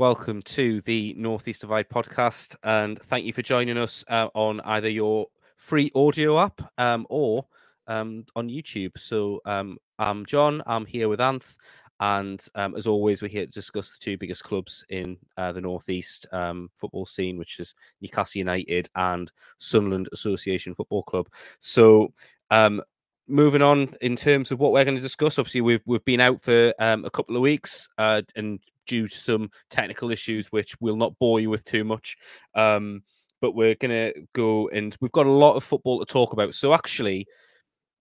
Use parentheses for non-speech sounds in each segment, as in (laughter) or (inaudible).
welcome to the Northeast Divide podcast, and thank you for joining us uh, on either your free audio app um, or um, on YouTube. So um, I'm Jon. I'm here with Anth, and um, as always, we're here to discuss the two biggest clubs in uh, the Northeast um, football scene, which is Newcastle United and Sunderland Association Football Club. So um, moving on in terms of what we're going to discuss, obviously we've we've been out for um, a couple of weeks, uh, and due to some technical issues, which we'll not bore you with too much. Um, but we're going to go and we've got a lot of football to talk about. So actually,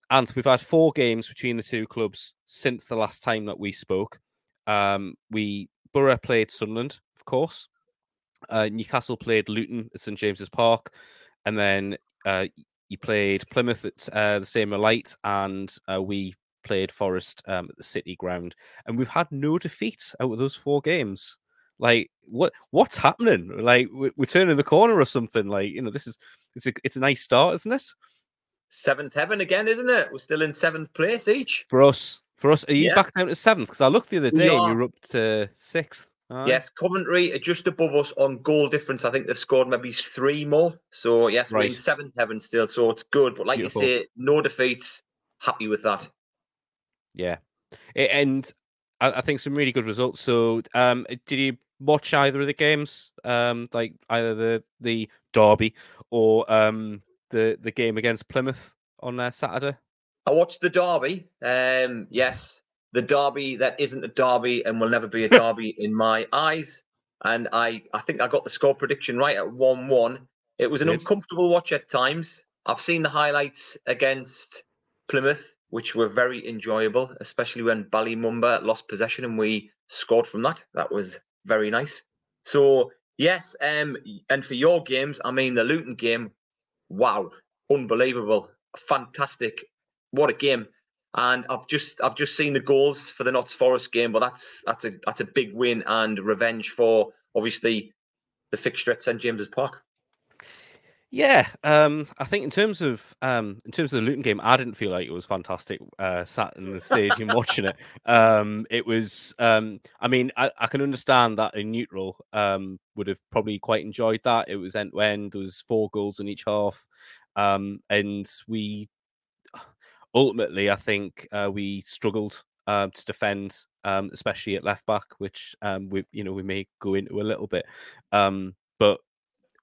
and we've had four games between the two clubs since the last time that we spoke. Um, we Boro played Sunderland, of course. Uh, Newcastle played Luton at St James's Park, and then uh, you played Plymouth at uh, the same Light, and uh, we played Forest um, at the City Ground, and we've had no defeat out of those four games. Like what what's happening? Like we're, we're turning the corner or something. Like you know, this is it's a it's a nice start, isn't it? Seventh heaven again, isn't it? We're still in seventh place each. For us, for us, are you yeah. back down to seventh? Because I looked the other day and you're up to sixth. Right. Yes, Coventry are just above us on goal difference. I think they've scored maybe three more. So yes, right. we're in seventh heaven still. So it's good. But like Beautiful. you say, no defeats. Happy with that. Yeah, and I, think some really good results. So, um, did you watch either of the games? Um, like either the the derby or um the the game against Plymouth on uh, Saturday? I watched the derby. Um, yes, the derby that isn't a derby and will never be a (laughs) derby in my eyes. And I, I think I got the score prediction right at one-one. It was an Good. uncomfortable watch at times. I've seen the highlights against Plymouth, which were very enjoyable, especially when Mumba lost possession and we scored from that. That was very nice. So yes, um, and for your games, I mean the Luton game wow, unbelievable, fantastic, what a game! And I've just I've just seen the goals for the Notts Forest game, but that's that's a that's a big win and revenge for obviously the fixture at St James's Park. Yeah, um, I think in terms of um, in terms of the Luton game, I didn't feel like it was fantastic. Uh, sat in the stadium watching it, (laughs) um, it was. Um, I mean, I, I, can understand that in neutral um, would have probably quite enjoyed that. It was end to end. There was four goals in each half, um, and we ultimately, I think, uh, we struggled uh, to defend, um, especially at left back, which um, we you know we may go into a little bit, um, but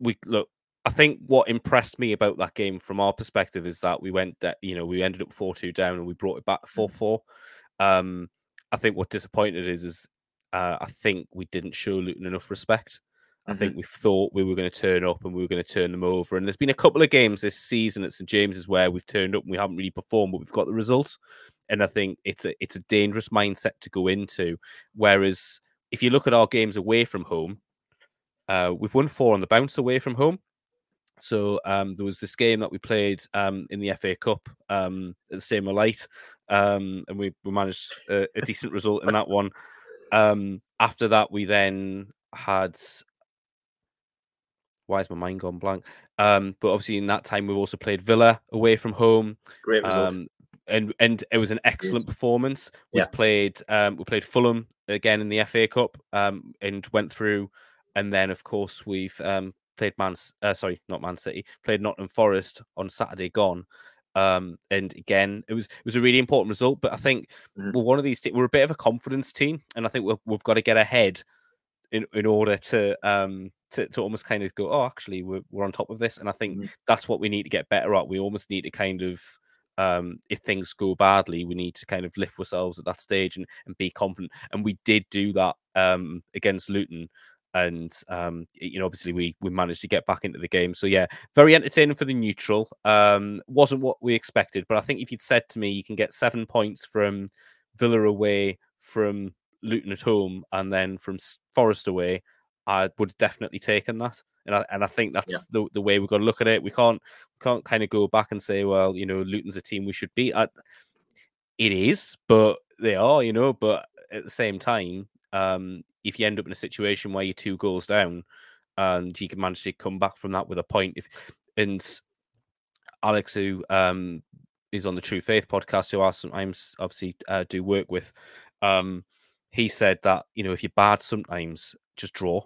we look I think what impressed me about that game from our perspective is that we went, you know, we ended up 4 2 down and we brought it back 4 mm-hmm. 4. Um, I think what disappointed is, is uh, I think we didn't show Luton enough respect. I mm-hmm. think we thought we were going to turn up and we were going to turn them over. And there's been a couple of games this season at St James's where we've turned up and we haven't really performed, but we've got the results. And I think it's a it's a dangerous mindset to go into. Whereas if you look at our games away from home, uh, we've won four on the bounce away from home. So um, there was this game that we played um, in the FA Cup um, at the same Light, um, and we, we managed a, a, decent result in that one. Um, after that, we then had. Why is my mind gone blank? Um, but obviously, in that time, we've also played Villa away from home. Great result. and and it was an excellent yes. performance. We yeah. played we played Fulham again in the FA Cup and went through and then of course we've um, played Man, uh, sorry, not Man City, played Nottingham Forest on Saturday gone. Um, and again, it was it was a really important result. But I think mm-hmm. we're one of these. Te- we're a bit of a confidence team, and I think we have got to get ahead in in order to um to, to almost kind of go, oh, actually, we're we're on top of this. And I think mm-hmm. that's what we need to get better at. We almost need to kind of um, if things go badly, we need to kind of lift ourselves at that stage and, and be confident. And we did do that um, against Luton and um, you know, obviously we we managed to get back into the game. So yeah, very entertaining for the neutral. Um, wasn't what we expected, but I think if you'd said to me you can get seven points from Villa away, from Luton at home, and then from Forest away, I would have definitely taken that. And I, and I think that's yeah. the, the way we've got to look at it. We can't we can't kind of go back and say, well, you know, Luton's a team we should beat. I, it is, but they are, you know. But at the same time, um, if you end up in a situation where you're two goals down and you can manage to come back from that with a point, if and Alex, who um, is on the True Faith podcast, who I sometimes obviously uh, do work with, um, he said that you know if you're bad sometimes, just draw.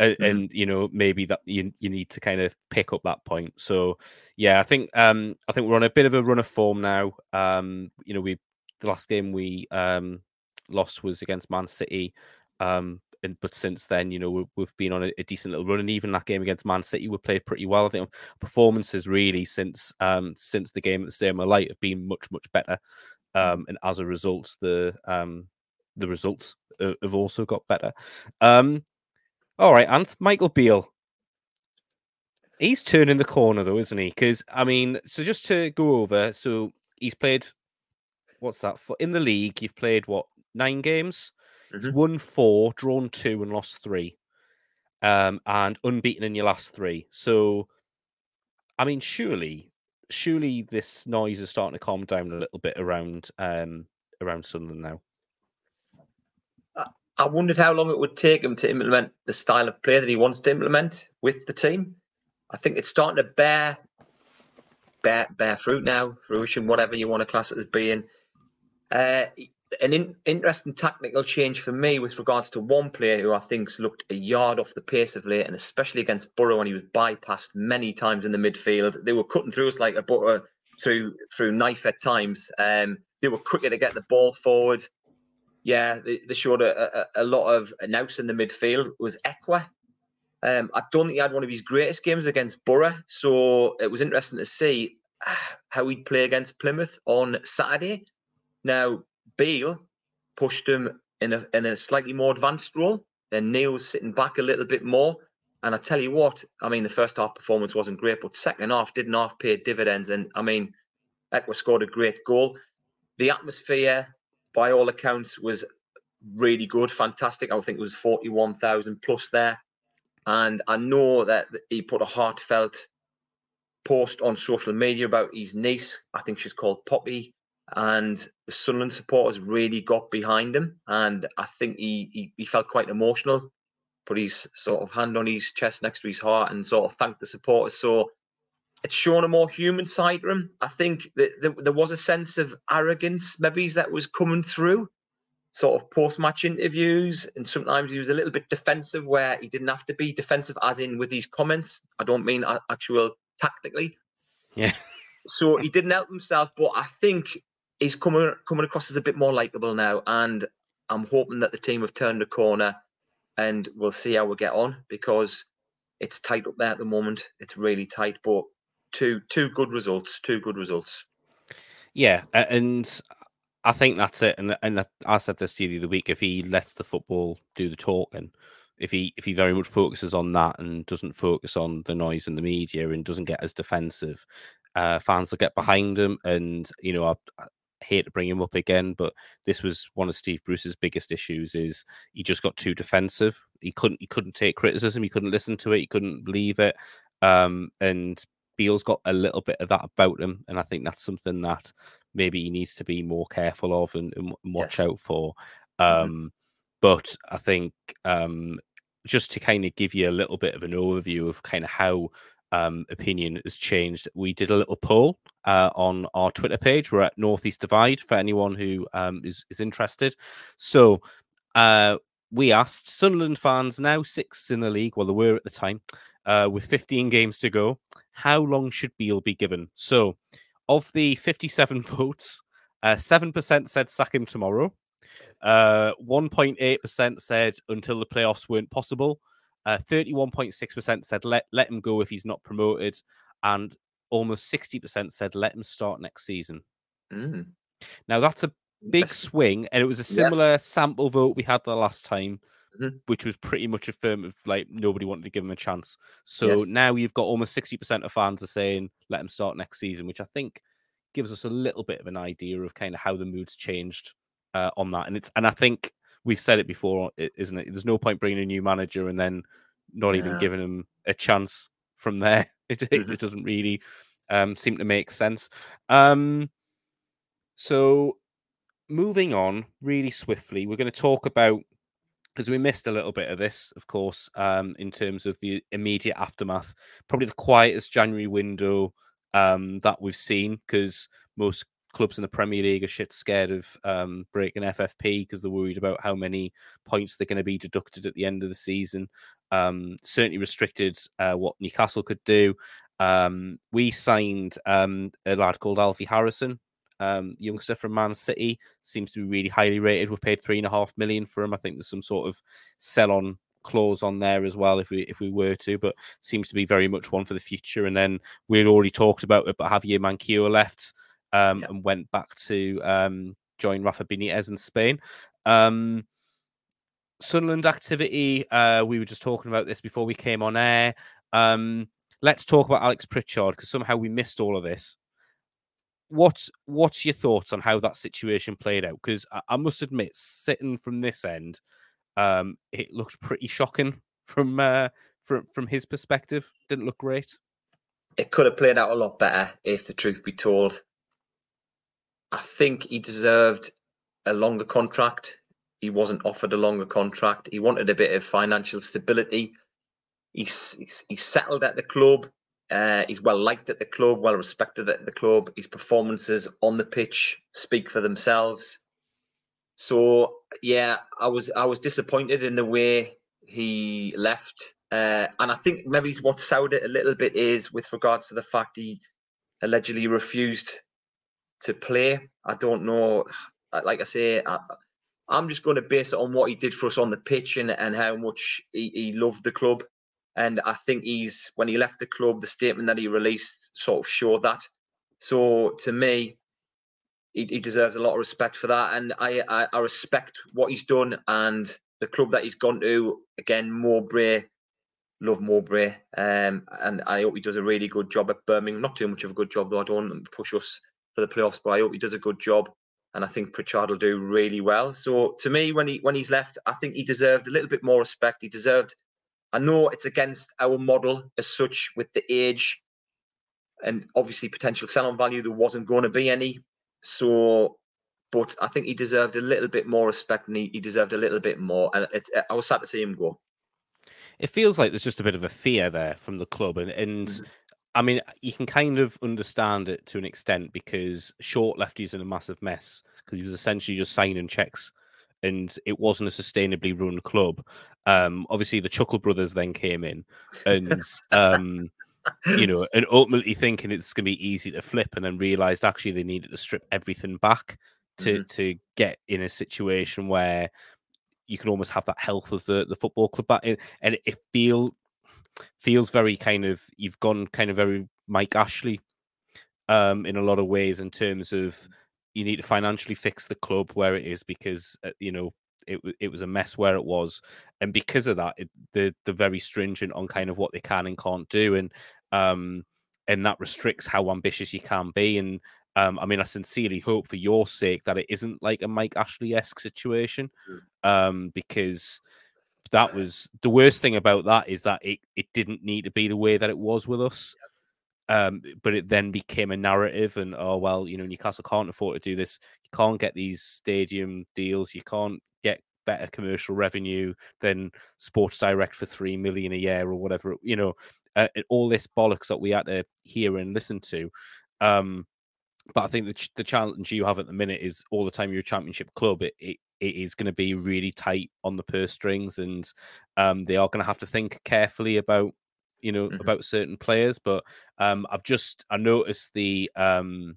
And, mm-hmm. and, you know maybe that you you need to kind of pick up that point. So yeah, I think um I think we're on a bit of a run of form now. Um, you know, we the last game we um lost was against Man City. Um, and but since then, you know, we've, we've been on a, a, decent little run, and even that game against Man City, we played pretty well. I think performances really since um since the game at the Stadium of Light have been much much better, um, and as a result, the um the results have also got better. Um, all right, Anth, Michael Beale. He's turning the corner though, isn't he? Because I mean, so just to go over, so he's played. What's that for? In the league, you've played what nine games? Mm-hmm. Won four, drawn two, and lost three. Um, and unbeaten in your last three. So, I mean, surely, surely this noise is starting to calm down a little bit around um around Sunderland now. I wondered how long it would take him to implement the style of play that he wants to implement with the team. I think it's starting to bear bear bear fruit now, fruition, whatever you want to class it as being. Uh, an in, interesting technical change for me with regards to one player who I think's looked a yard off the pace of late, and especially against Boro when he was bypassed many times in the midfield. They were cutting through us like a butter through through knife at times. Um, they were quicker to get the ball forward. Yeah, they, they showed a, a, a, lot of nous in the midfield. It was Ekwah. Um, I don't think he had one of his greatest games against Boro, so it was interesting to see how he'd play against Plymouth on Saturday. Now, Beale pushed him in a in a slightly more advanced role. Then Neil's sitting back a little bit more. And I tell you what, I mean, the first half performance wasn't great, but second half didn't half pay dividends. And I mean, Ekwah scored a great goal. The atmosphere, by all accounts, was really good, fantastic. I think it was 41,000 plus there. And I know that he put a heartfelt post on social media about his niece. I think she's called Poppy and the Sunderland supporters really got behind him, and I think he, he, he felt quite emotional. Put his sort of hand on his chest next to his heart and sort of thanked the supporters. So it's shown a more human side to him. I think that there was a sense of arrogance, maybe that was coming through, sort of post-match interviews, and sometimes he was a little bit defensive, where he didn't have to be defensive, as in with these comments. I don't mean actual tactically. Yeah. So he didn't help himself, but I think he's coming coming across as a bit more likable now, and I'm hoping that the team have turned a corner, and we'll see how we get on because it's tight up there at the moment. It's really tight, but two two good results, two good results. Yeah, and I think that's it. And and I said this to you the other week: if he lets the football do the talking, if he if he very much focuses on that and doesn't focus on the noise in the media and doesn't get as defensive, uh, fans will get behind him. And you know, I, hate to bring him up again, but this was one of Steve Bruce's biggest issues is he just got too defensive. He couldn't he couldn't take criticism, he couldn't listen to it, he couldn't believe it. Um, and Beale's got a little bit of that about him, and I think that's something that maybe he needs to be more careful of and, and watch yes. out for. Mm-hmm. Um, mm-hmm. But I think um, just to kind of give you a little bit of an overview of kind of how um, opinion has changed. We did a little poll uh, on our Twitter page. We're at Northeast Divide for anyone who um, is is interested. So uh, we asked Sunderland fans, now sixth in the league, well, they were at the time, uh, with 15 games to go, how long should Beale be given? So of the 57 (laughs) votes, uh, 7% said sack him tomorrow. 1.8% uh, said until the playoffs weren't possible. Uh, 31.6% said let, let him go if he's not promoted. And almost 60% said let him start next season. Mm. Now, that's a big swing. And it was a similar sample vote we had the last time. Mm-hmm. Which was pretty much affirmative, like nobody wanted to give him a chance. So yes. now you've got almost 60% of fans are saying let him start next season, which I think gives us a little bit of an idea of kind of how the mood's changed uh, on that. And it's and I think we've said it before, isn't it? There's no point bringing a new manager and then not yeah. even giving him a chance from there. (laughs) It, mm-hmm. it doesn't really um, seem to make sense. Um, so, moving on really swiftly, we're going to talk about because we missed a little bit of this, of course, um, in terms of the immediate aftermath. Probably the quietest January window um, that we've seen because most clubs in the Premier League are shit scared of um, breaking FFP because they're worried about how many points they're going to be deducted at the end of the season. Um, certainly restricted uh, what Newcastle could do. Um, we signed um, a lad called Alfie Harrison, um, youngster from Man City, seems to be really highly rated. We've paid three and a half million for him. I think there's some sort of sell on clause on there as well if we if we were to, but seems to be very much one for the future. And then we'd already talked about it, but Javier Manquillo left um, yeah. and went back to um, join Rafa Benitez in Spain. Um, Sunderland activity. Uh, we were just talking about this before we came on air. Um, let's talk about Alex Pritchard because somehow we missed all of this. What's what's your thoughts on how that situation played out? Because I, I, must admit, sitting from this end, um, it looked pretty shocking (laughs) from uh, from from his perspective. Didn't look great. It could have played out a lot better if the truth be told. I think he deserved a longer contract. He wasn't offered a longer contract. He wanted a bit of financial stability. He's he's, he's settled at the club. Uh, he's well liked at the club, well respected at the club. His performances on the pitch speak for themselves. So yeah, I was I was disappointed in the way he left, uh, and I think maybe what soured it a little bit is with regards to the fact he allegedly refused to play. I don't know. Like I say, I, am just going to base it on what he did for us on the pitch and, and how much he, he loved the club. And I think he's when he left the club, the statement that he released sort of showed that. So to me, he, he deserves a lot of respect for that, and I, I, I respect what he's done and the club that he's gone to. Again, Mowbray, love Mowbray, um, and I hope he does a really good job at Birmingham. Not too much of a good job though. I don't want to push us for the playoffs, but I hope he does a good job. And I think Pritchard will do really well. So to me, when he when he's left, I think he deserved a little bit more respect. He deserved I know it's against our model as such with the age and obviously potential sell on value. There wasn't going to be any. So, but I think he deserved a little bit more respect and he, he deserved a little bit more. And it's, I was sad to see him go. It feels like there's just a bit of a fear there from the club. And, and mm-hmm. I mean, you can kind of understand it to an extent because Short lefty's in a massive mess because he was essentially just signing checks and it wasn't a sustainably run club. Um, obviously, the Chuckle Brothers then came in, and um, you know, and ultimately thinking it's going to be easy to flip, and then realized actually they needed to strip everything back to mm-hmm. to get in a situation where you can almost have that health of the the football club back in, and it feel feels very kind of you've gone kind of very Mike Ashley um, in a lot of ways in terms of you need to financially fix the club where it is because uh, you know it it was a mess where it was, and because of that, it, they're they're very stringent on kind of what they can and can't do, and um and that restricts how ambitious you can be. And um, I mean, I sincerely hope for your sake that it isn't like a Mike Ashley esque situation, mm. um, because that was the worst thing about that is that it it didn't need to be the way that it was with us. Um, but it then became a narrative, and oh well, you know, Newcastle can't afford to do this. You can't get these stadium deals. You can't get better commercial revenue than Sports Direct for three million a year or whatever. You know, uh, all this bollocks that we had to hear and listen to. Um, but I think the, ch- the challenge you have at the minute is all the time you're a championship club. It, it, it is going to be really tight on the purse strings, and um, they are going to have to think carefully about you know, mm-hmm. about certain players. But um, I've just I noticed the um,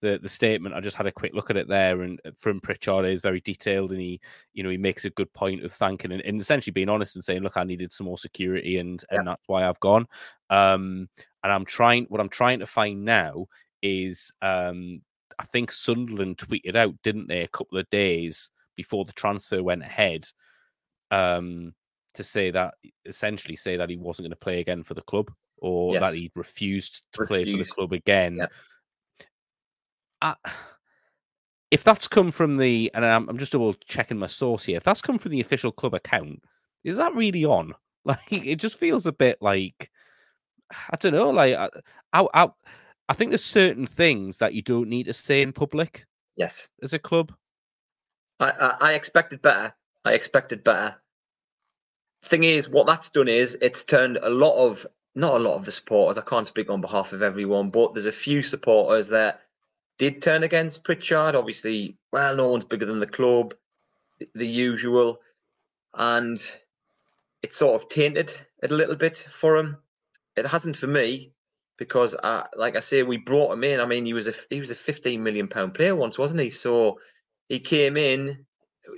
the the statement. I just had a quick look at it there, and uh, from Pritchard is very detailed, and he you know he makes a good point of thanking and, and essentially being honest and saying, look, I needed some more security, and yeah. and that's why I've gone. Um, and I'm trying. What I'm trying to find now is um, I think Sunderland tweeted out, didn't they, a couple of days before the transfer went ahead. Um, to say that essentially say that he wasn't going to play again for the club or yes. that he refused to refused. play for the club again. Uh, if that's come from the, and I'm, I'm just double checking my source here, if that's come from the official club account, is that really on? (laughs) Like, it just feels a bit like, I don't know, like, I, I, I, I think there's certain things that you don't need to say in public. Yes. As a club. I, I, I expected better. I expected better thing is, what that's done is it's turned a lot of not a lot of the supporters. I can't speak on behalf of everyone, but there's a few supporters that did turn against Pritchard. Obviously, well, no one's bigger than the club, the, the usual, and it sort of tainted it a little bit for him. It hasn't for me because, uh, like I say, we brought him in. I mean, he was a he was a 15 million pound player once, wasn't he? So he came in.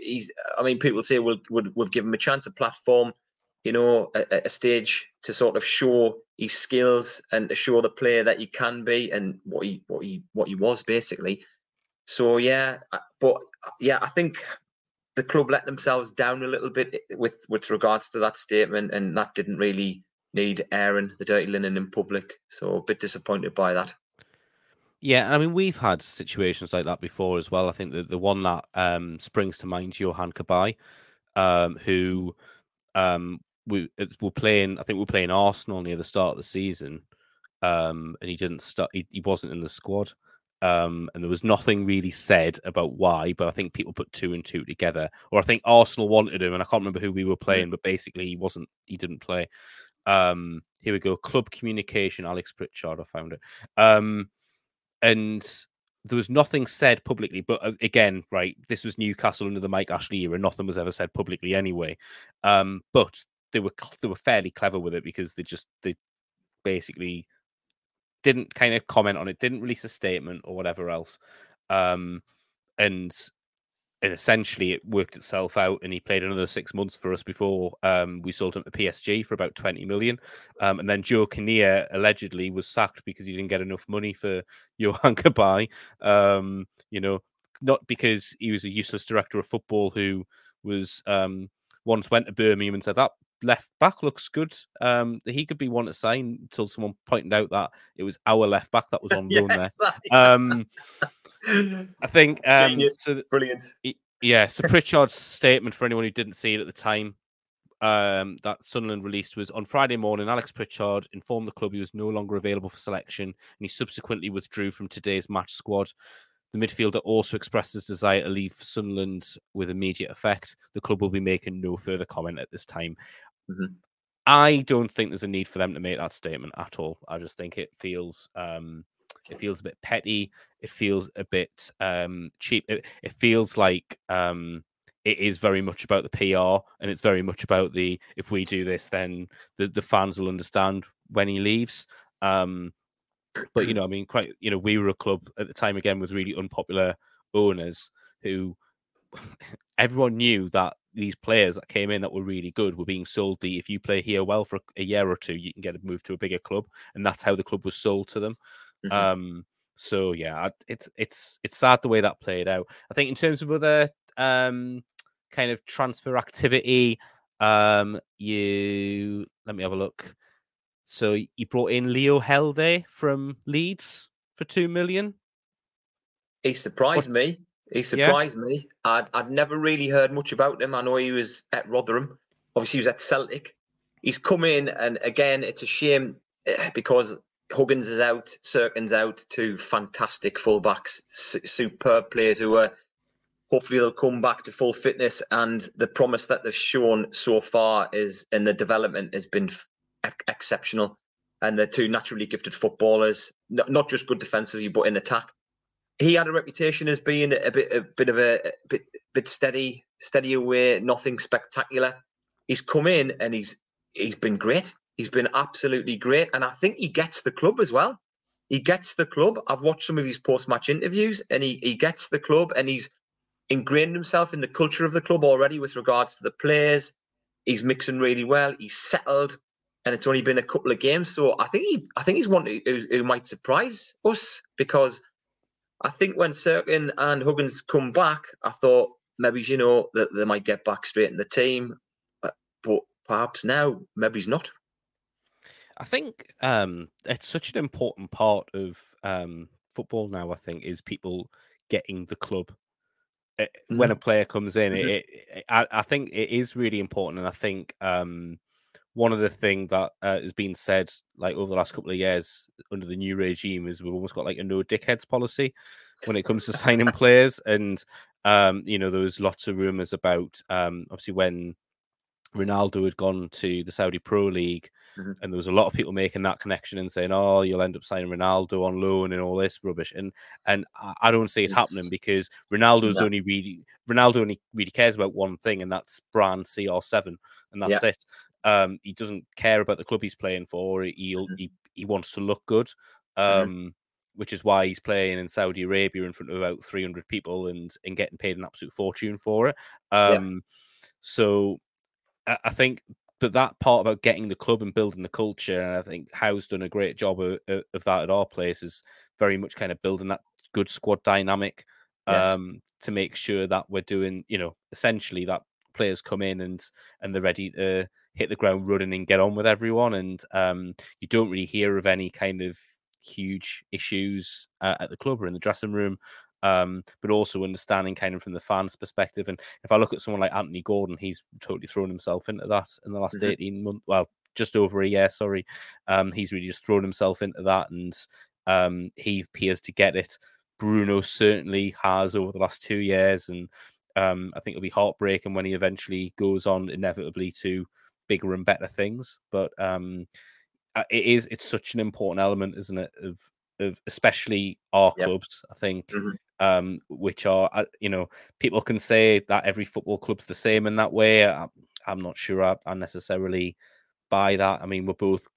He's. I mean, people say we'll would would give him a chance, a platform, you know, a, a stage to sort of show his skills and to show the player that he can be and what he what he what he was basically. So yeah, but yeah, I think the club let themselves down a little bit with with regards to that statement, and that didn't really need airing the dirty linen in public. So a bit disappointed by that. Yeah, I mean we've had situations like that before as well. I think that the one that um, springs to mind, Johan Cabaye, um, who um, we were playing. I think we are playing Arsenal near the start of the season, um, and he didn't start. He, he wasn't in the squad, um, and there was nothing really said about why. But I think people put two and two together, or I think Arsenal wanted him, and I can't remember who we were playing, but basically he wasn't. He didn't play. Um, here we go. Club communication. Alex Pritchard. I found it. Um, and there was nothing said publicly, but uh, again, right, this was Newcastle under the Mike Ashley era. Nothing was ever said publicly anyway. Um, but they were they were fairly clever with it because they just they basically didn't kind of comment on it, didn't release a statement or whatever else, um, and and essentially it worked itself out. And he played another six months for us before um, we sold him to PSG for about twenty million, um, and then Joe Kinnear allegedly was sacked because he didn't get enough money for (laughs) Johan Cabaye. Um, you know, not because he was a useless director of football who was um, once went to Birmingham and said that left back looks good. Um, he could be one to sign until someone pointed out that it was our left back that was on loan there. (laughs) I think um, Genius. So, brilliant. Yeah, so Pritchard's statement for anyone who didn't see it at the time um, that Sunderland released was on Friday morning. Alex Pritchard informed the club he was no longer available for selection, and he subsequently withdrew from today's match squad. The midfielder also expressed his desire to leave Sunderland with immediate effect. The club will be making no further comment at this time. Mm-hmm. I don't think there's a need for them to make that statement at all. I just think it feels um, it feels a bit petty. It feels a bit um, cheap. It, it feels like um, it is very much about the PR, and it's very much about the if we do this, then the, the fans will understand when he leaves. Um, but you (clears throat) know, I mean, quite you know, we were a club at the time again with really unpopular owners who (laughs) everyone knew that these players that came in that were really good were being sold the if you play here well for a year or two, you can get a move to a bigger club, and that's how the club was sold to them. Mm-hmm. Um, so yeah, it's it's it's sad the way that played out. I think in terms of other um, kind of transfer activity, um, you let me have a look. So you brought in Leo Hjelde from Leeds for two million. He surprised what? me. He surprised yeah. me. I'd, I'd never really heard much about him. I know he was at Rotherham. Obviously, he was at Celtic. He's come in, and again, it's a shame eh, because Huggins is out, Cirkin's out, two fantastic fullbacks, su- superb players who are hopefully they'll come back to full fitness. And the promise that they've shown so far is, and the development has been f- exceptional. And they're two naturally gifted footballers, not, not just good defensively, but in attack he had a reputation as being a bit a bit of a, a bit bit steady, steady away, nothing spectacular. He's come in and he's he's been great. He's been absolutely great, and I think he gets the club as well. He gets the club. I've watched some of his post match interviews, and he he gets the club, and he's ingrained himself in the culture of the club already with regards to the players. He's mixing really well. He's settled, and it's only been a couple of games. So I think he I think he's one who, who might surprise us because I think when Cirkin and Huggins come back, I thought maybe you know that they might get back straight in the team, but, but perhaps now maybe he's not. I think um, it's such an important part of um, football now. I think is people getting the club mm-hmm. when a player comes in. Mm-hmm. It, it, I, I, think it is really important, and I think um, one of the things that uh, has been said like over the last couple of years under the new regime is we've almost got like a no dickheads policy when it comes to signing (laughs) players and um you know there was lots of rumors about um obviously when Ronaldo had gone to the Saudi Pro League, Mhm. and there was a lot of people making that connection and saying, "Oh, you'll end up signing Ronaldo on loan and all this rubbish." And and I, don't see it happening because Ronaldo's No. only really Ronaldo only really cares about one thing, and that's brand CR7, and that's it. Um, he doesn't care about the club he's playing for. He'll, Mhm. he he wants to look good. Mhm. Um, which is why he's playing in Saudi Arabia in front of about 300 people and and getting paid an absolute fortune for it. Um, so I, think that that part about getting the club and building the culture, and I think Howe's done a great job of, of of that at our place, is very much kind of building that good squad dynamic Yes. um, to make sure that we're doing, you know, essentially that players come in and and they're ready to hit the ground running and get on with everyone, and um, you don't really hear of any kind of huge issues uh, at the club or in the dressing room. Um, but also understanding kind of from the fans' perspective. And if I look at someone like Anthony Gordon, he's totally thrown himself into that in the last Mhm. 18 months. Well, just over a year, sorry. Um, he's really just thrown himself into that and um, he appears to get it. Bruno certainly has over the last two years. And um, I think it'll be heartbreaking when he eventually goes on inevitably to bigger and better things. But um, uh, it is, it's such an important element, isn't it? Of, of especially our Yep. clubs, I think, Mhm. Um, which are, uh, you know, people can say that every football club's the same in that way. I, I'm not sure I, I necessarily buy that. I mean, we're both,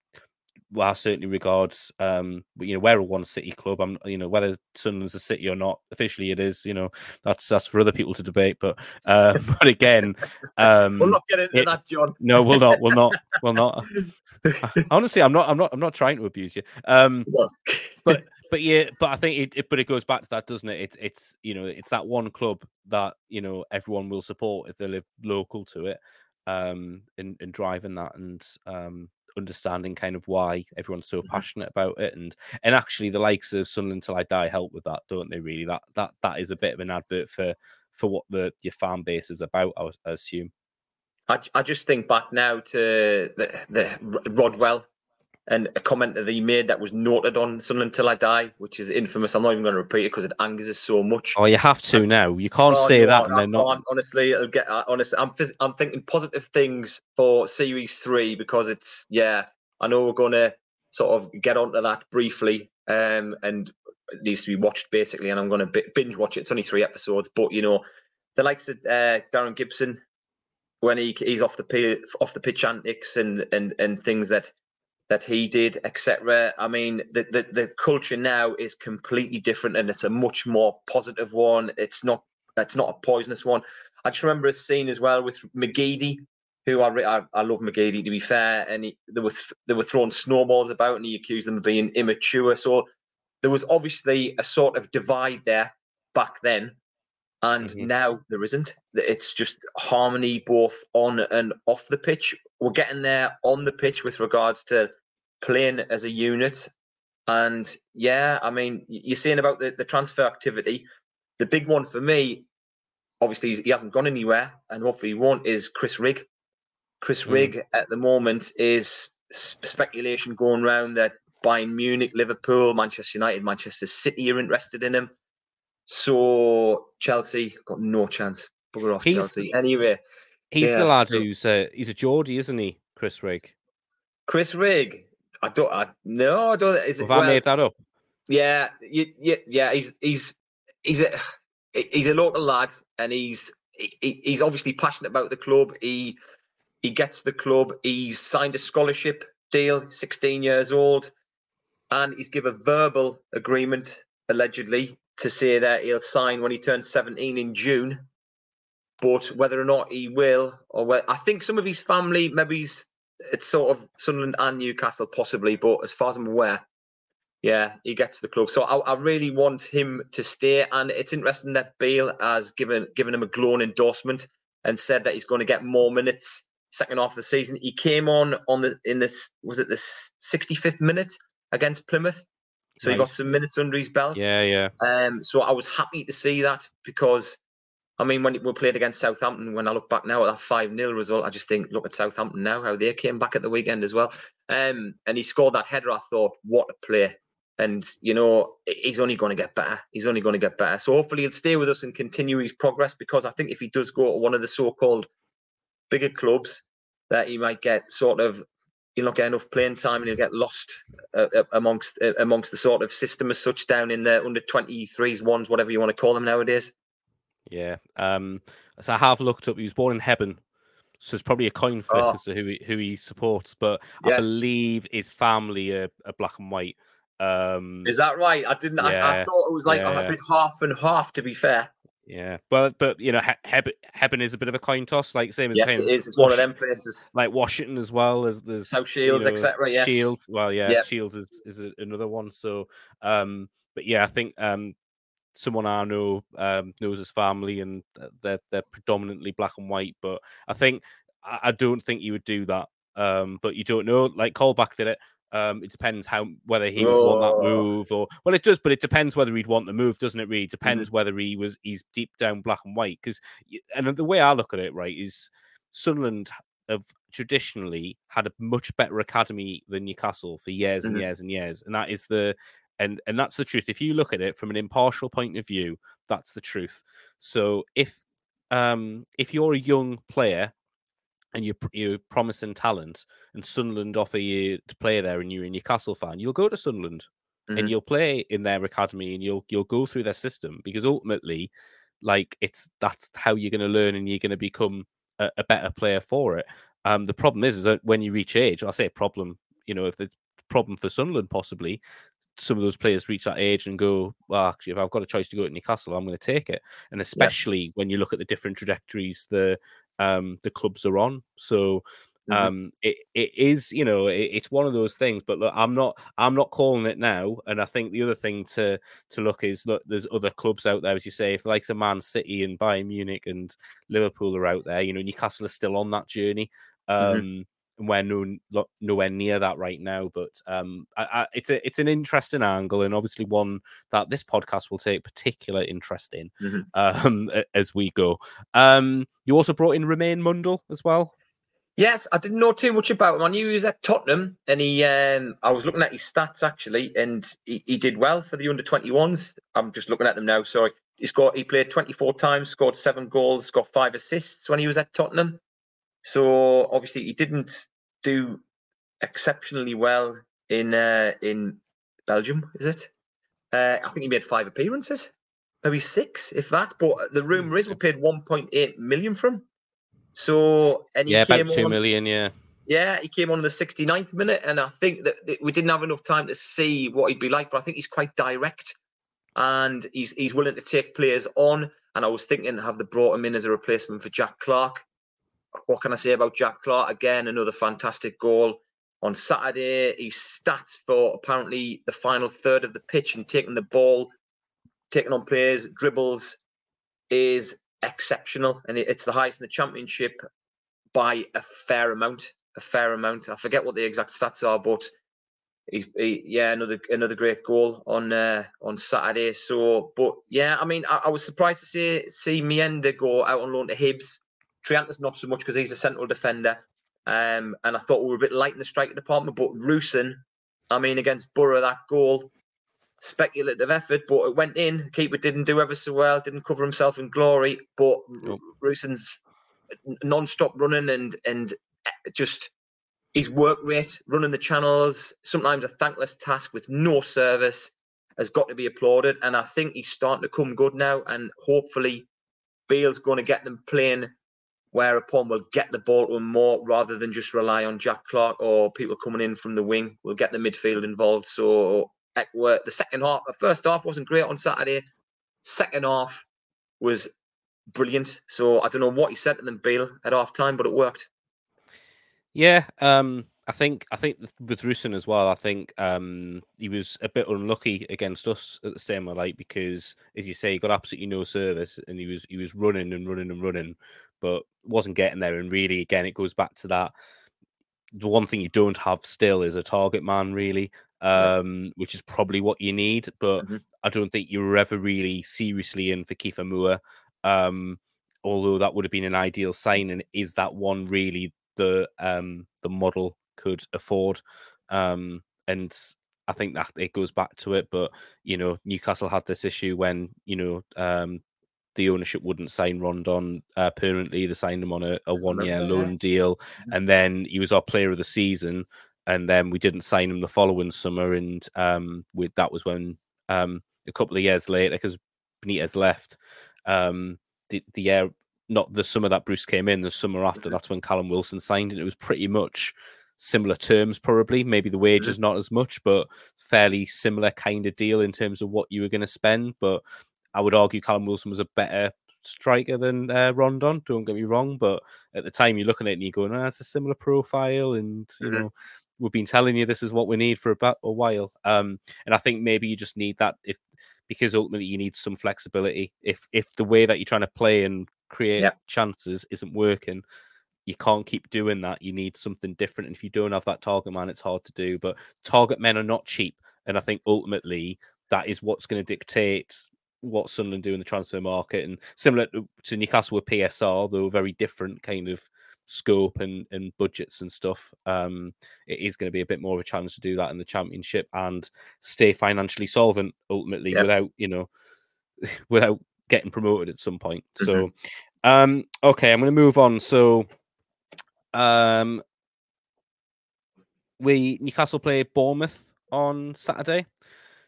well, I certainly regard, um, you know, we're a one city club. I'm, you know, whether Sunderland's a city or not, officially it is. You know, that's that's for other people to debate. But, uh, (laughs) but again, um, We'll not get into it- that, Jon. (laughs) no, we'll not, we'll not, we'll not. (laughs) Honestly, I'm not, I'm not, I'm not trying to abuse you. Um, No. but but yeah, but I think it, it but it goes back to that, doesn't it? It's it's you know it's that one club that you know everyone will support if they live local to it, um, and and driving that and um understanding kind of why everyone's so Mhm. passionate about it and and actually the likes of Sunderland till I die help with that, don't they? Really, that that that is a bit of an advert for for what the your fan base is about. I, I assume. I, I just think back now to the, the Rodwell and a comment that he made that was noted on Sunderland Till I Die, which is infamous. I'm not even going to repeat it because it angers us so much. Oh, you have to now. You can't Oh, say no, that I- and I not. can't, honestly, it'll get uh, honestly. I'm I'm thinking positive things for series three because it's yeah. I know we're gonna sort of get onto that briefly, um, and it needs to be watched basically. And I'm gonna binge watch it. It's only three episodes, but you know, the likes of uh, Darren Gibson when he he's off the off the pitch antics and and and things that that he did, etc. I mean, the, the the culture now is completely different, and it's a much more positive one. It's not it's not a poisonous one. I just remember a scene as well with McGeady, who I re- I, I love McGeady to be fair, and he, they were th- they were throwing snowballs about, and he accused them of being immature. So there was obviously a sort of divide there back then, and Mhm. now there isn't. It's just harmony both on and off the pitch. We're getting there on the pitch with regards to playing as a unit. And yeah, I mean, you're saying about the, the transfer activity. The big one for me, obviously, he hasn't gone anywhere, and hopefully he won't, is Chris Rigg. Chris Mm. Rigg at the moment is speculation going around that Bayern Munich, Liverpool, Manchester United, Manchester City are interested in him. So Chelsea got no chance. Bugger off He's- Chelsea. Anyway, He's Yeah, the lad so- who's uh, he's a Geordie, isn't he, Chris Rigg? Chris Rigg. I don't. I, no, I don't. Is it? Have I well, made that up? Yeah, yeah, yeah, yeah. He's he's he's a he's a local lad, and he's he, he's obviously passionate about the club. He he gets the club. He's signed a scholarship deal. Sixteen years old, and he's given a verbal agreement allegedly to say that he'll sign when he turns seventeen in June. But whether or not he will, or where, I think some of his family, maybe he's it's sort of Sunderland and Newcastle possibly, but as far as I'm aware, yeah, he gets the club. So I, I really want him to stay. And it's interesting that Bale has given given him a glowing endorsement and said that he's going to get more minutes second half of the season. He came on on the in this was it the 65th minute against Plymouth, so he got some minutes under his belt. Yeah, yeah. Um, so I was happy to see that because, I mean, when we played against Southampton, when I look back now at that 5 0 result, I just think, look at Southampton now, how they came back at the weekend as well. Um, and he scored that header. I thought, what a play. And, you know, he's only going to get better. He's only going to get better. So hopefully he'll stay with us and continue his progress because I think if he does go to one of the so called bigger clubs, that he might get sort of he'll not get enough playing time and he'll get lost uh, uh amongst uh, amongst the sort of system as such down in the under 23s ones whatever you want to call them nowadays yeah um so i have looked up he was born in Hebburn so it's probably a coin flip oh. as to who he, who he supports but yes. i believe his family are, are black and white um is that right i didn't yeah, I, I, thought it was like yeah. a bit half and half to be fair yeah, but but you know, Hebburn is a bit of a coin toss, like same as yes, it is. It's one of them places, like Washington as well as the South Shields, you know, etc. Yes, Shields. Well, yeah, yep. Shields is is another one. So, um, but yeah, I think um, someone I know um knows his family, and they're they're predominantly black and white. But I think I, don't think he would do that. Um, but you don't know. Like Colback did it. Um, it depends how whether he would want that move or well, it does, but it depends whether he'd want the move, doesn't it? Really, it depends mm-hmm. whether he was he's deep down black and white. Because and the way I look at it, right, is Sunderland have traditionally had a much better academy than Newcastle for years and mm-hmm. years and years, and that is the and and that's the truth. If you look at it from an impartial point of view, that's the truth. So if um if you're a young player and you're, you're promising talent, and Sunderland offer you to play there, and you're a Newcastle fan, you'll go to Sunderland mm-hmm. and you'll play in their academy, and you'll you'll go through their system because ultimately, like it's that's how you're going to learn, and you're going to become a, a, better player for it. Um, the problem is, is that when you reach age, I say problem, you know, if the problem for Sunderland possibly, some of those players reach that age and go, well, actually, if I've got a choice to go to Newcastle, I'm going to take it. And especially yeah. when you look at the different trajectories the um, the clubs are on. So mm-hmm. um, it it is, you know, it, it's one of those things. But look, I'm not I'm not calling it now. And I think the other thing to to look is look, there's other clubs out there, as you say, if like a Man City and Bayern Munich and Liverpool are out there, you know, Newcastle is still on that journey. Mm-hmm. Um, mm-hmm we're no, nowhere near that right now. But um, I, I, it's a it's an interesting angle, and obviously one that this podcast will take particular interest in mm-hmm. um, as we go. Um, you also brought in Romaine Mundle as well. Yes, I didn't know too much about him. I knew he was at Tottenham, and he. Um, I was looking at his stats actually, and he, he did well for the under twenty ones. I'm just looking at them now. So he scored. He played twenty four times, scored seven goals, got five assists when he was at Tottenham. So obviously he didn't do exceptionally well in uh, in Belgium. Is it? Uh, I think he made five appearances, maybe six, if that. But the rumor is we paid 1.8 million for him. So and yeah, about two on, million, yeah. Yeah, he came on in the 69th minute, and I think that, that we didn't have enough time to see what he'd be like. But I think he's quite direct, and he's he's willing to take players on. And I was thinking, have they brought him in as a replacement for Jack Clarke? What can I say about Jack Clarke? Again, another fantastic goal on Saturday. His stats for apparently the final third of the pitch and taking the ball, taking on players, dribbles is exceptional, and it's the highest in the championship by a fair amount. A fair amount. I forget what the exact stats are, but he's he, yeah another another great goal on uh, on Saturday. So, but yeah, I mean, I, I was surprised to see see Mayenda go out on loan to Hibs. Triantis not so much because he's a central defender. Um, and I thought we were a bit light in the striker department, but Rusyn, I mean, against Boro, that goal, speculative effort, but it went in. The keeper didn't do ever so well, didn't cover himself in glory, but nope. Rusyn's non-stop running and and just his work rate, running the channels, sometimes a thankless task with no service, has got to be applauded. And I think he's starting to come good now, and hopefully Beale's going to get them playing whereupon we'll get the ball to him more rather than just rely on Jack Clarke or people coming in from the wing. We'll get the midfield involved. So the second half, the first half wasn't great on Saturday. Second half was brilliant. So I don't know what he said to them, Beale, at half time, but it worked. Yeah, um, I think I think with Rusyn as well. I think um, he was a bit unlucky against us at the same light because, as you say, he got absolutely no service and he was he was running and running and running but wasn't getting there. And really, again, it goes back to that. The one thing you don't have still is a target man, really, um, yeah. which is probably what you need. But mm-hmm. I don't think you were ever really seriously in for Kiefer Moore. Um, although that would have been an ideal sign. And is that one really the um, the model could afford? Um, and I think that it goes back to it. But you know, Newcastle had this issue when you know um, the ownership wouldn't sign Rondon uh, permanently. They signed him on a, a one year loan deal, mm-hmm. and then he was our player of the season. And then we didn't sign him the following summer, and um, with that was when um, a couple of years later, because Benitez left, um, the the year not the summer that Bruce came in, the summer after, mm-hmm. that's when Callum Wilson signed, and it was pretty much similar terms, probably. Maybe the wages mm-hmm. not as much, but fairly similar kind of deal in terms of what you were going to spend. But I would argue Callum Wilson was a better striker than uh, Rondon. Don't get me wrong, but at the time you're looking at it and you're going, oh, it's a similar profile, and you mm-hmm. know we've been telling you this is what we need for about a while. Um, and I think maybe you just need that if because ultimately you need some flexibility. If if the way that you're trying to play and create yep. chances isn't working, you can't keep doing that. You need something different. And if you don't have that target man, it's hard to do. But target men are not cheap. And I think ultimately that is what's going to dictate what Sunderland do in the transfer market. And similar to Newcastle with PSR, they were very different kind of scope and, and budgets and stuff. Um, it is going to be a bit more of a challenge to do that in the championship and stay financially solvent ultimately yep. without, you know, (laughs) without getting promoted at some point. Mm-hmm. So um okay, I'm gonna move on. So um we Newcastle played Bournemouth on Saturday.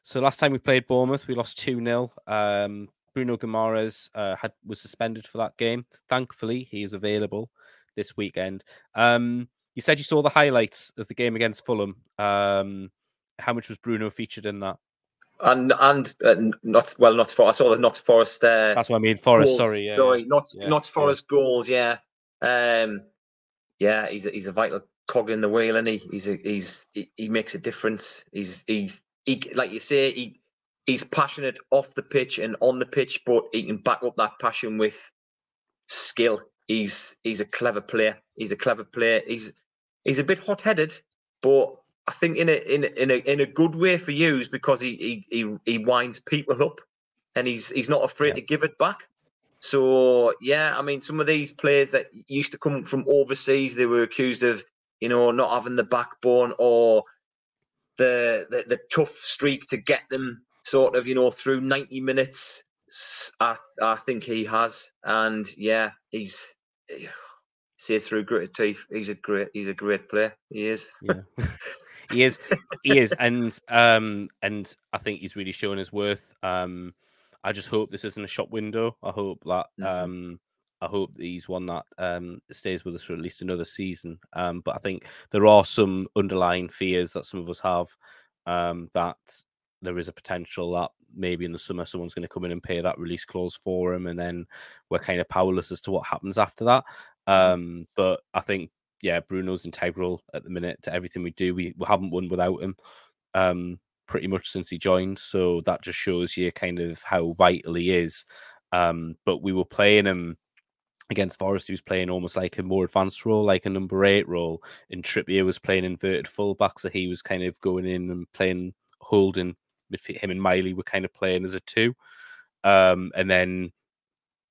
So last time we played Bournemouth, we lost 2 0. Um, Bruno Guimaraes uh, had was suspended for that game. Thankfully, he is available this weekend. Um, you said you saw the highlights of the game against Fulham. Um, how much was Bruno featured in that? And and uh, not well, not for I saw the not Forest. Uh, That's what I mean. Forest, goals. sorry, yeah, sorry, not yeah, not Forest yeah. goals. Yeah, um, yeah, he's a, he's a vital cog in the wheel, and he he's a, he's he, he makes a difference. He's he's he, like you say, he he's passionate off the pitch and on the pitch, but he can back up that passion with skill. He's he's a clever player. He's a clever player. He's he's a bit hot headed, but I think in a in a, in a in a good way for you is because he he he, he winds people up, and he's he's not afraid yeah. to give it back. So yeah, I mean, some of these players that used to come from overseas, they were accused of you know not having the backbone or the, the the tough streak to get them sort of you know through 90 minutes i i think he has. And yeah he's (sighs) he sees through gritted teeth. He's a great he's a great player. He is. Yeah. (laughs) he is. He is. And um and i think he's really showing his worth. Um i just hope this isn't a shop window. I hope that mm-hmm. um I hope he's one that um, stays with us for at least another season. Um, but I think there are some underlying fears that some of us have um, that there is a potential that maybe in the summer someone's going to come in and pay that release clause for him, and then we're kind of powerless as to what happens after that. Mm-hmm. Um, but I think yeah, Bruno's integral at the minute to everything we do. We, we haven't won without him. Um, pretty much since he joined. So that just shows you kind of how vital he is. Um, but we were playing him against Forest, he was playing almost like a more advanced role, like a number eight role. And Trippier was playing inverted fullback, so he was kind of going in and playing holding. Midfield. Him and Miley were kind of playing as a two. Um, and then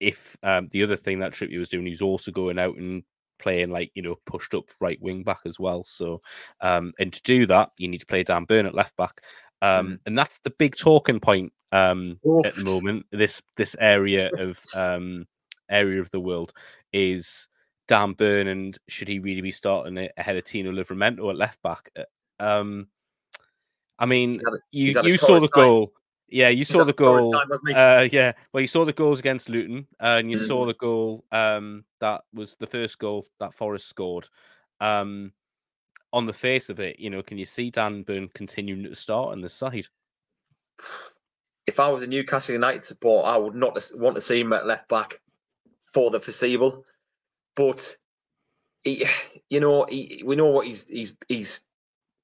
if um, the other thing that Trippier was doing, he was also going out and playing like you know pushed up right wing back as well. So um, and to do that, you need to play Dan Burn at left back. Um, mm. and that's the big talking point um, at the moment. This this area of um, area of the world is Dan Burn and should he really be starting it ahead of Tino Livramento at left back? Uh, um, I mean, a, you you saw the time. goal. Yeah, you saw the goal. Time, uh, yeah, well, you saw the goals against Luton, uh, and you mm-hmm. saw the goal um, that was the first goal that Forest scored. Um, on the face of it, you know, can you see Dan Burn continuing to start on the side? (sighs) If I was a Newcastle United supporter, I would not want to see him at left back for the foreseeable. But he, you know, he, we know what his his his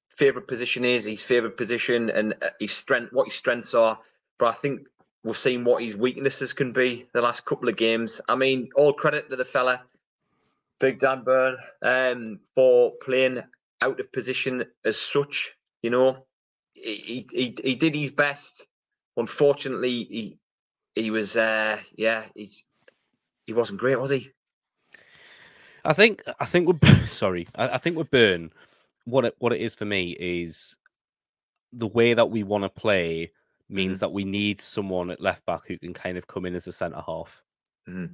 favorite position is, his favorite position, and uh, his strength, what his strengths are. But I think we've seen what his weaknesses can be the last couple of games. I mean, all credit to the fella, Big Dan Burn, um, for playing out of position as such. You know, he he, he did his best. Unfortunately, he he was uh, yeah he he wasn't great, was he? I think I think we're (laughs) sorry. I, I think we're Burn. What it what it is for me is the way that we want to play means mm-hmm. that we need someone at left back who can kind of come in as a centre half. Mm-hmm.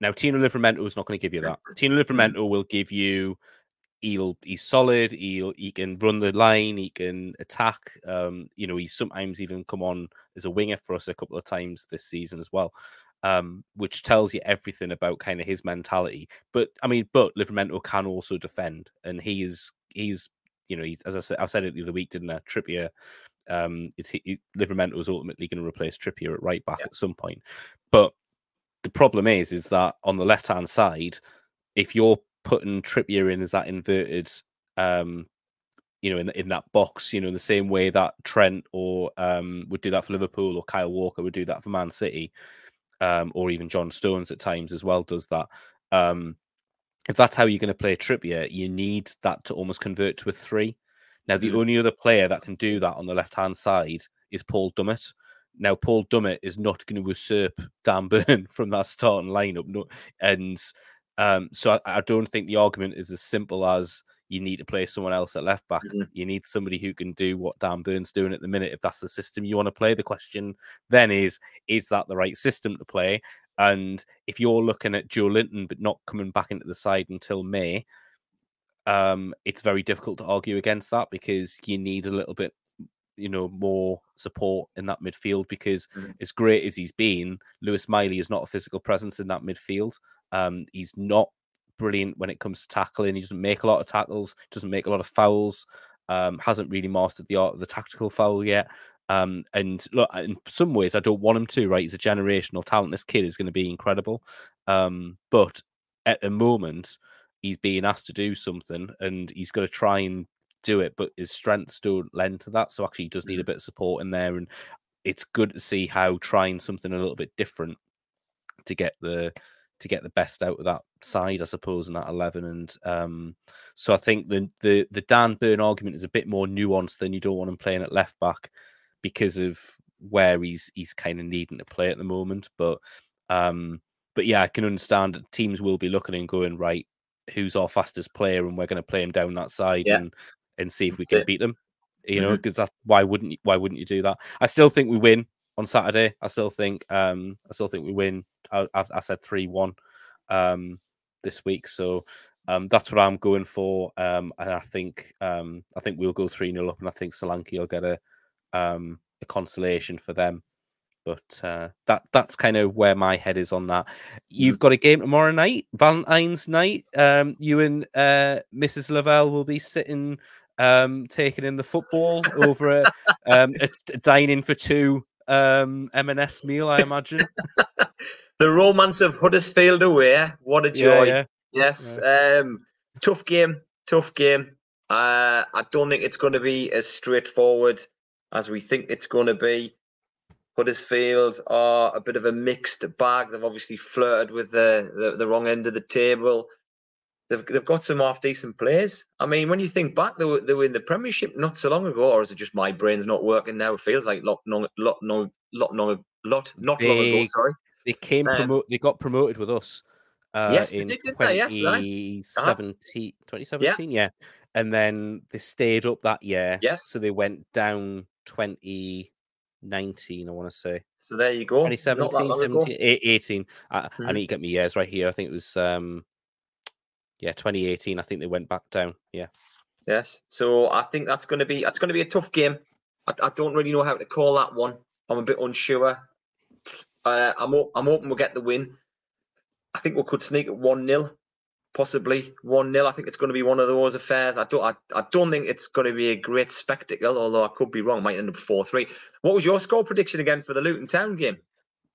Now, Tino Livramento is not going to give you that. Tino Livramento mm-hmm. will give you he'll he's solid. He'll he can run the line. He can attack. Um, you know, he's sometimes even come on as a winger for us a couple of times this season as well. Um, which tells you everything about kind of his mentality. But I mean, but Livramento can also defend, and he is he's you know he's as I said I said it the other week, didn't I? Trippier. Um, it's he, Livramento is ultimately going to replace Trippier at right back yeah. at some point, but the problem is is that on the left hand side, if you're putting Trippier in as that inverted, um, you know, in in that box, you know, in the same way that Trent or um, would do that for Liverpool or Kyle Walker would do that for Man City, um, or even John Stones at times as well does that. Um, if that's how you're going to play Trippier, you need that to almost convert to a three. Now, the mm-hmm. only other player that can do that on the left hand side is Paul Dummett. Now, Paul Dummett is not going to usurp Dan (laughs) Burn from that starting lineup. No, and um, so I, I, don't think the argument is as simple as you need to play someone else at left back. Mm-hmm. You need somebody who can do what Dan Burn's doing at the minute. If that's the system you want to play, the question then is: Is that the right system to play? And if you're looking at Joelinton but not coming back into the side until May, um, it's very difficult to argue against that because you need a little bit you know more support in that midfield because mm-hmm. as great as he's been, Lewis Miley is not a physical presence in that midfield. Um, he's not brilliant when it comes to tackling. He doesn't make a lot of tackles, doesn't make a lot of fouls. Um, hasn't really mastered the art of the tactical foul yet. Um, and look, in some ways, I don't want him to. Right, he's a generational talent. This kid is going to be incredible. Um, but at the moment, he's being asked to do something, and he's got to try and do it, but his strengths don't lend to that. So actually, he does need a mm. bit of support in there, and it's good to see how trying something a little bit different to get the to get the best out of that side, I suppose, in that eleven. And um, so I think the the the Dan Burn argument is a bit more nuanced than you don't want him playing at left back because of where he's he's kind of needing to play at the moment. But um, but yeah, I can understand that teams will be looking and going right. Who's our fastest player, and we're going to play him down that side, yeah. and and see if we can beat them. You know, because mm-hmm. why wouldn't you, why wouldn't you do that? I still think we win on Saturday. I still think um I still think we win. I, I, I said three one um this week, so um that's what I'm going for. Um and I think um I think we'll go three 0 up, and I think Solanke will get a um a consolation for them. But uh, that that's kind of where my head is on that. You've got a game tomorrow night, Valentine's night. Um, you and uh, Mrs. Lavelle will be sitting um, taking in the football over a, um, a, a dining for two um, M&S meal, I imagine. (laughs) the romance of Huddersfield away. What a joy! Yeah, yeah. Yes, yeah. Um, tough game, tough game. Uh, I don't think it's going to be as straightforward as we think it's going to be. Huddersfield are a bit of a mixed bag. They've obviously flirted with the, the, the wrong end of the table they've they've got some half decent players. I mean, when you think back, they were they were in the Premiership not so long ago, or is it just my brain's not working now? It feels like lot long, lot no, lot no, lot not long ago. Sorry, they came um, promote. They got promoted with us. Uh, yes, in did, 2017, yes, right? 2017, yeah. yeah. And then they stayed up that year. Yes. So they went down 2019, I want to say. So there you go. 2017, 17, 18. I, mm-hmm. I need to get my years right here. I think it was um yeah, 2018. I think they went back down. Yeah. Yes. So I think that's going to be that's going to be a tough game. I, I don't really know how to call that one. I'm a bit unsure. Uh, I'm I'm hoping we'll get the win. I think we could sneak at one 0 possibly one 0 I think it's going to be one of those affairs. I don't I, I don't think it's going to be a great spectacle. Although I could be wrong. Might end up four three. What was your score prediction again for the Luton Town game?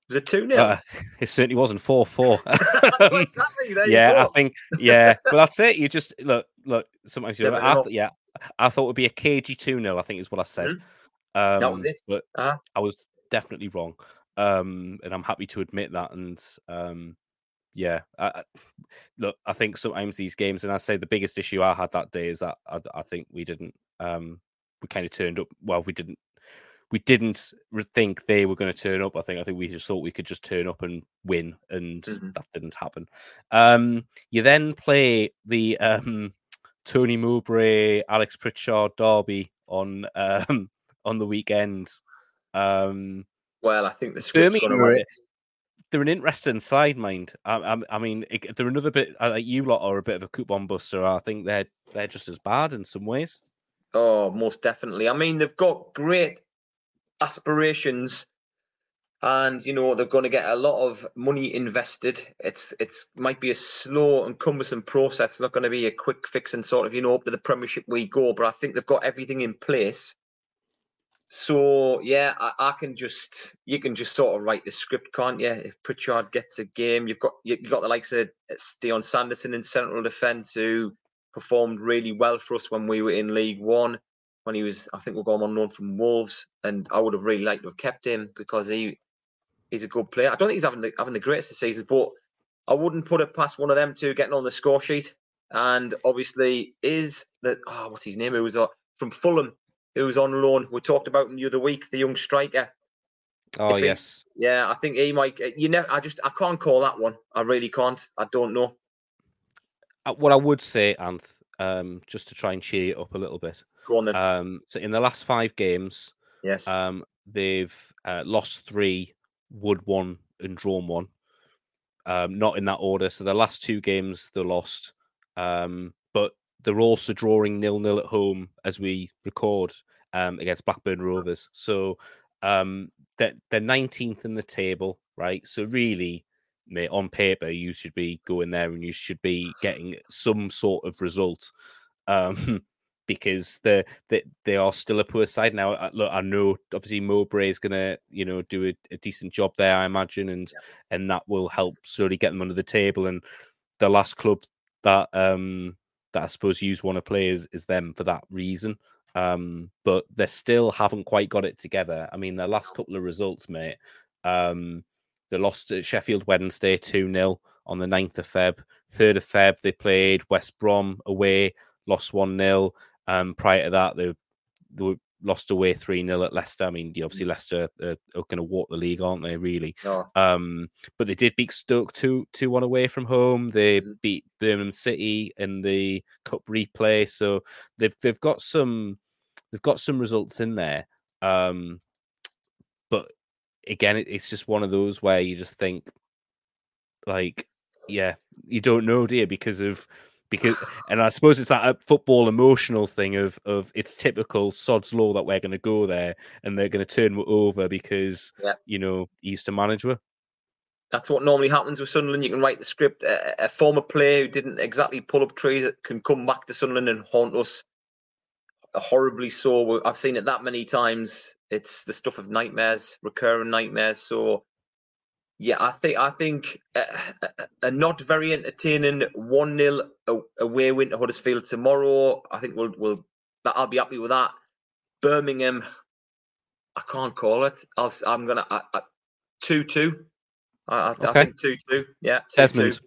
Was it 2 0? Uh, it certainly wasn't 4 4. (laughs) exactly. yeah, I think, yeah. but that's it. You just look, look, sometimes you I, yeah, I thought it would be a cagey 2 0, I think is what I said. Mm-hmm. Um, that was it. But uh-huh. I was definitely wrong. Um, and I'm happy to admit that. And um, yeah, I, (sighs) look, I think sometimes these games, and I say the biggest issue I had that day is that I, I think we didn't, um, we kind of turned up. Well, we didn't we didn't think they were going to turn up. I think I think we just thought we could just turn up and win, and mm-hmm. that didn't happen. Um, you then play the (laughs) um, Tony Mowbray, Alex Pritchard derby on (laughs) um, on the weekend. Um, well, I think the script's going to win They're an interesting side, mind. I, I, I mean, it, they're another bit uh, you lot are a bit of a coupon buster. I think they're they're just as bad in some ways. Oh, most definitely. I mean, they've got great aspirations and you know they're going to get a lot of money invested it's it's might be a slow and cumbersome process it's not going to be a quick fix and sort of you know up to the premiership we go but i think they've got everything in place so yeah I, I, can just you can just sort of write the script can't you if pritchard gets a game you've got you've got the likes of Dion sanderson in central defence who performed really well for us when we were in league one when he was i think we're going on loan from wolves and i would have really liked to have kept him because he he's a good player. I don't think he's having the having the greatest of seasons, but I wouldn't put it past one of them two getting on the score sheet. And obviously, is that oh, what's his name? Who was uh, from Fulham, who was on loan. We talked about him the other week, the young striker. Oh yes, yeah. I think he might. Uh, you know, I just I can't call that one. I really can't. I don't know. Uh, what I would say, Anth, um, just to try and cheer you up a little bit. Go on then. Um, so in the last five games, yes, um, they've uh, lost three, would one and drawn one. Um, not in that order. So the last two games they lost, um, they're also drawing nil nil at home as we record um, against Blackburn Rovers. So um, they're, they're 19th in the table, right? So really, mate, on paper, you should be going there and you should be getting some sort of result. Um, (laughs) because they they they are still a poor side now. Look, I know obviously Mowbray is gonna you know do a, a decent job there, I imagine, and yeah. and that will help slowly get them under the table. And the last club that um that I suppose you want to play is is them for that reason. Um, but they still haven't quite got it together. I mean, their last couple of results, mate. Um, they lost at Sheffield Wednesday 2 0 on the 9th of Feb. 3rd of Feb, they played West Brom away, lost 1 0. Um, prior to that, they, they were lost away 3 0 at Leicester. I mean, obviously, mm. Leicester uh, are going to walk the league, aren't they, really? Oh. Um, but they did beat Stoke 2 2 1 away from home. They mm. beat Birmingham City in the Cup replay. So they've they've got some they've got some results in there. Um, but again, it, it's just one of those where you just think, like, yeah, you don't know, dear, because of because and I suppose it's that uh, football emotional thing of of it's typical sod's law that we're going to go there and they're going to turn over because yeah. you know he used to manage with. That's what normally happens with Sunderland. You can write the script. A, a former player who didn't exactly pull up trees can come back to Sunderland and haunt us horribly so. I've seen it that many times. It's the stuff of nightmares, recurring nightmares. So yeah, I think I think a, a not very entertaining one 0 away win to Huddersfield tomorrow. I think we'll we'll I'll be happy with that. Birmingham, I can't call it. I'll I'm gonna two two. I, okay. I think two two. Yeah, two, Desmond. Two.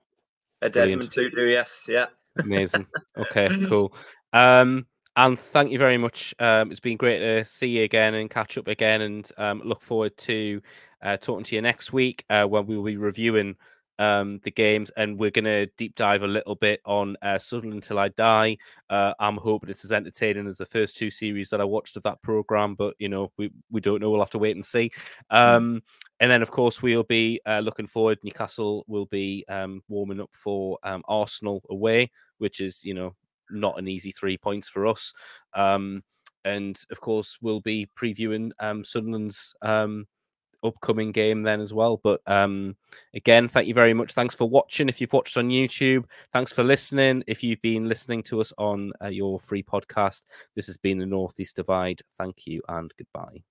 A Desmond two two. Yes, yeah. Amazing. Okay, (laughs) cool. Um, and thank you very much. Um, it's been great to see you again and catch up again, and um, look forward to uh, talking to you next week uh, when we will be reviewing um, the games, and we're going to deep dive a little bit on uh, Till I Die. Uh, I'm hoping it's as entertaining as the first two series that I watched of that program, but you know we we don't know. We'll have to wait and see. Hmm. Um, and then, of course, we'll be uh, looking forward. Newcastle will be um, warming up for um, Arsenal away, which is you know not an easy three points for us. Um, and of course, we'll be previewing um, Sunderland's um, upcoming game then as well. But um, again, thank you very much. Thanks for watching. If you've watched on YouTube, thanks for listening. If you've been listening to us on uh, your free podcast, this has been the Northeast Divide. Thank you and goodbye.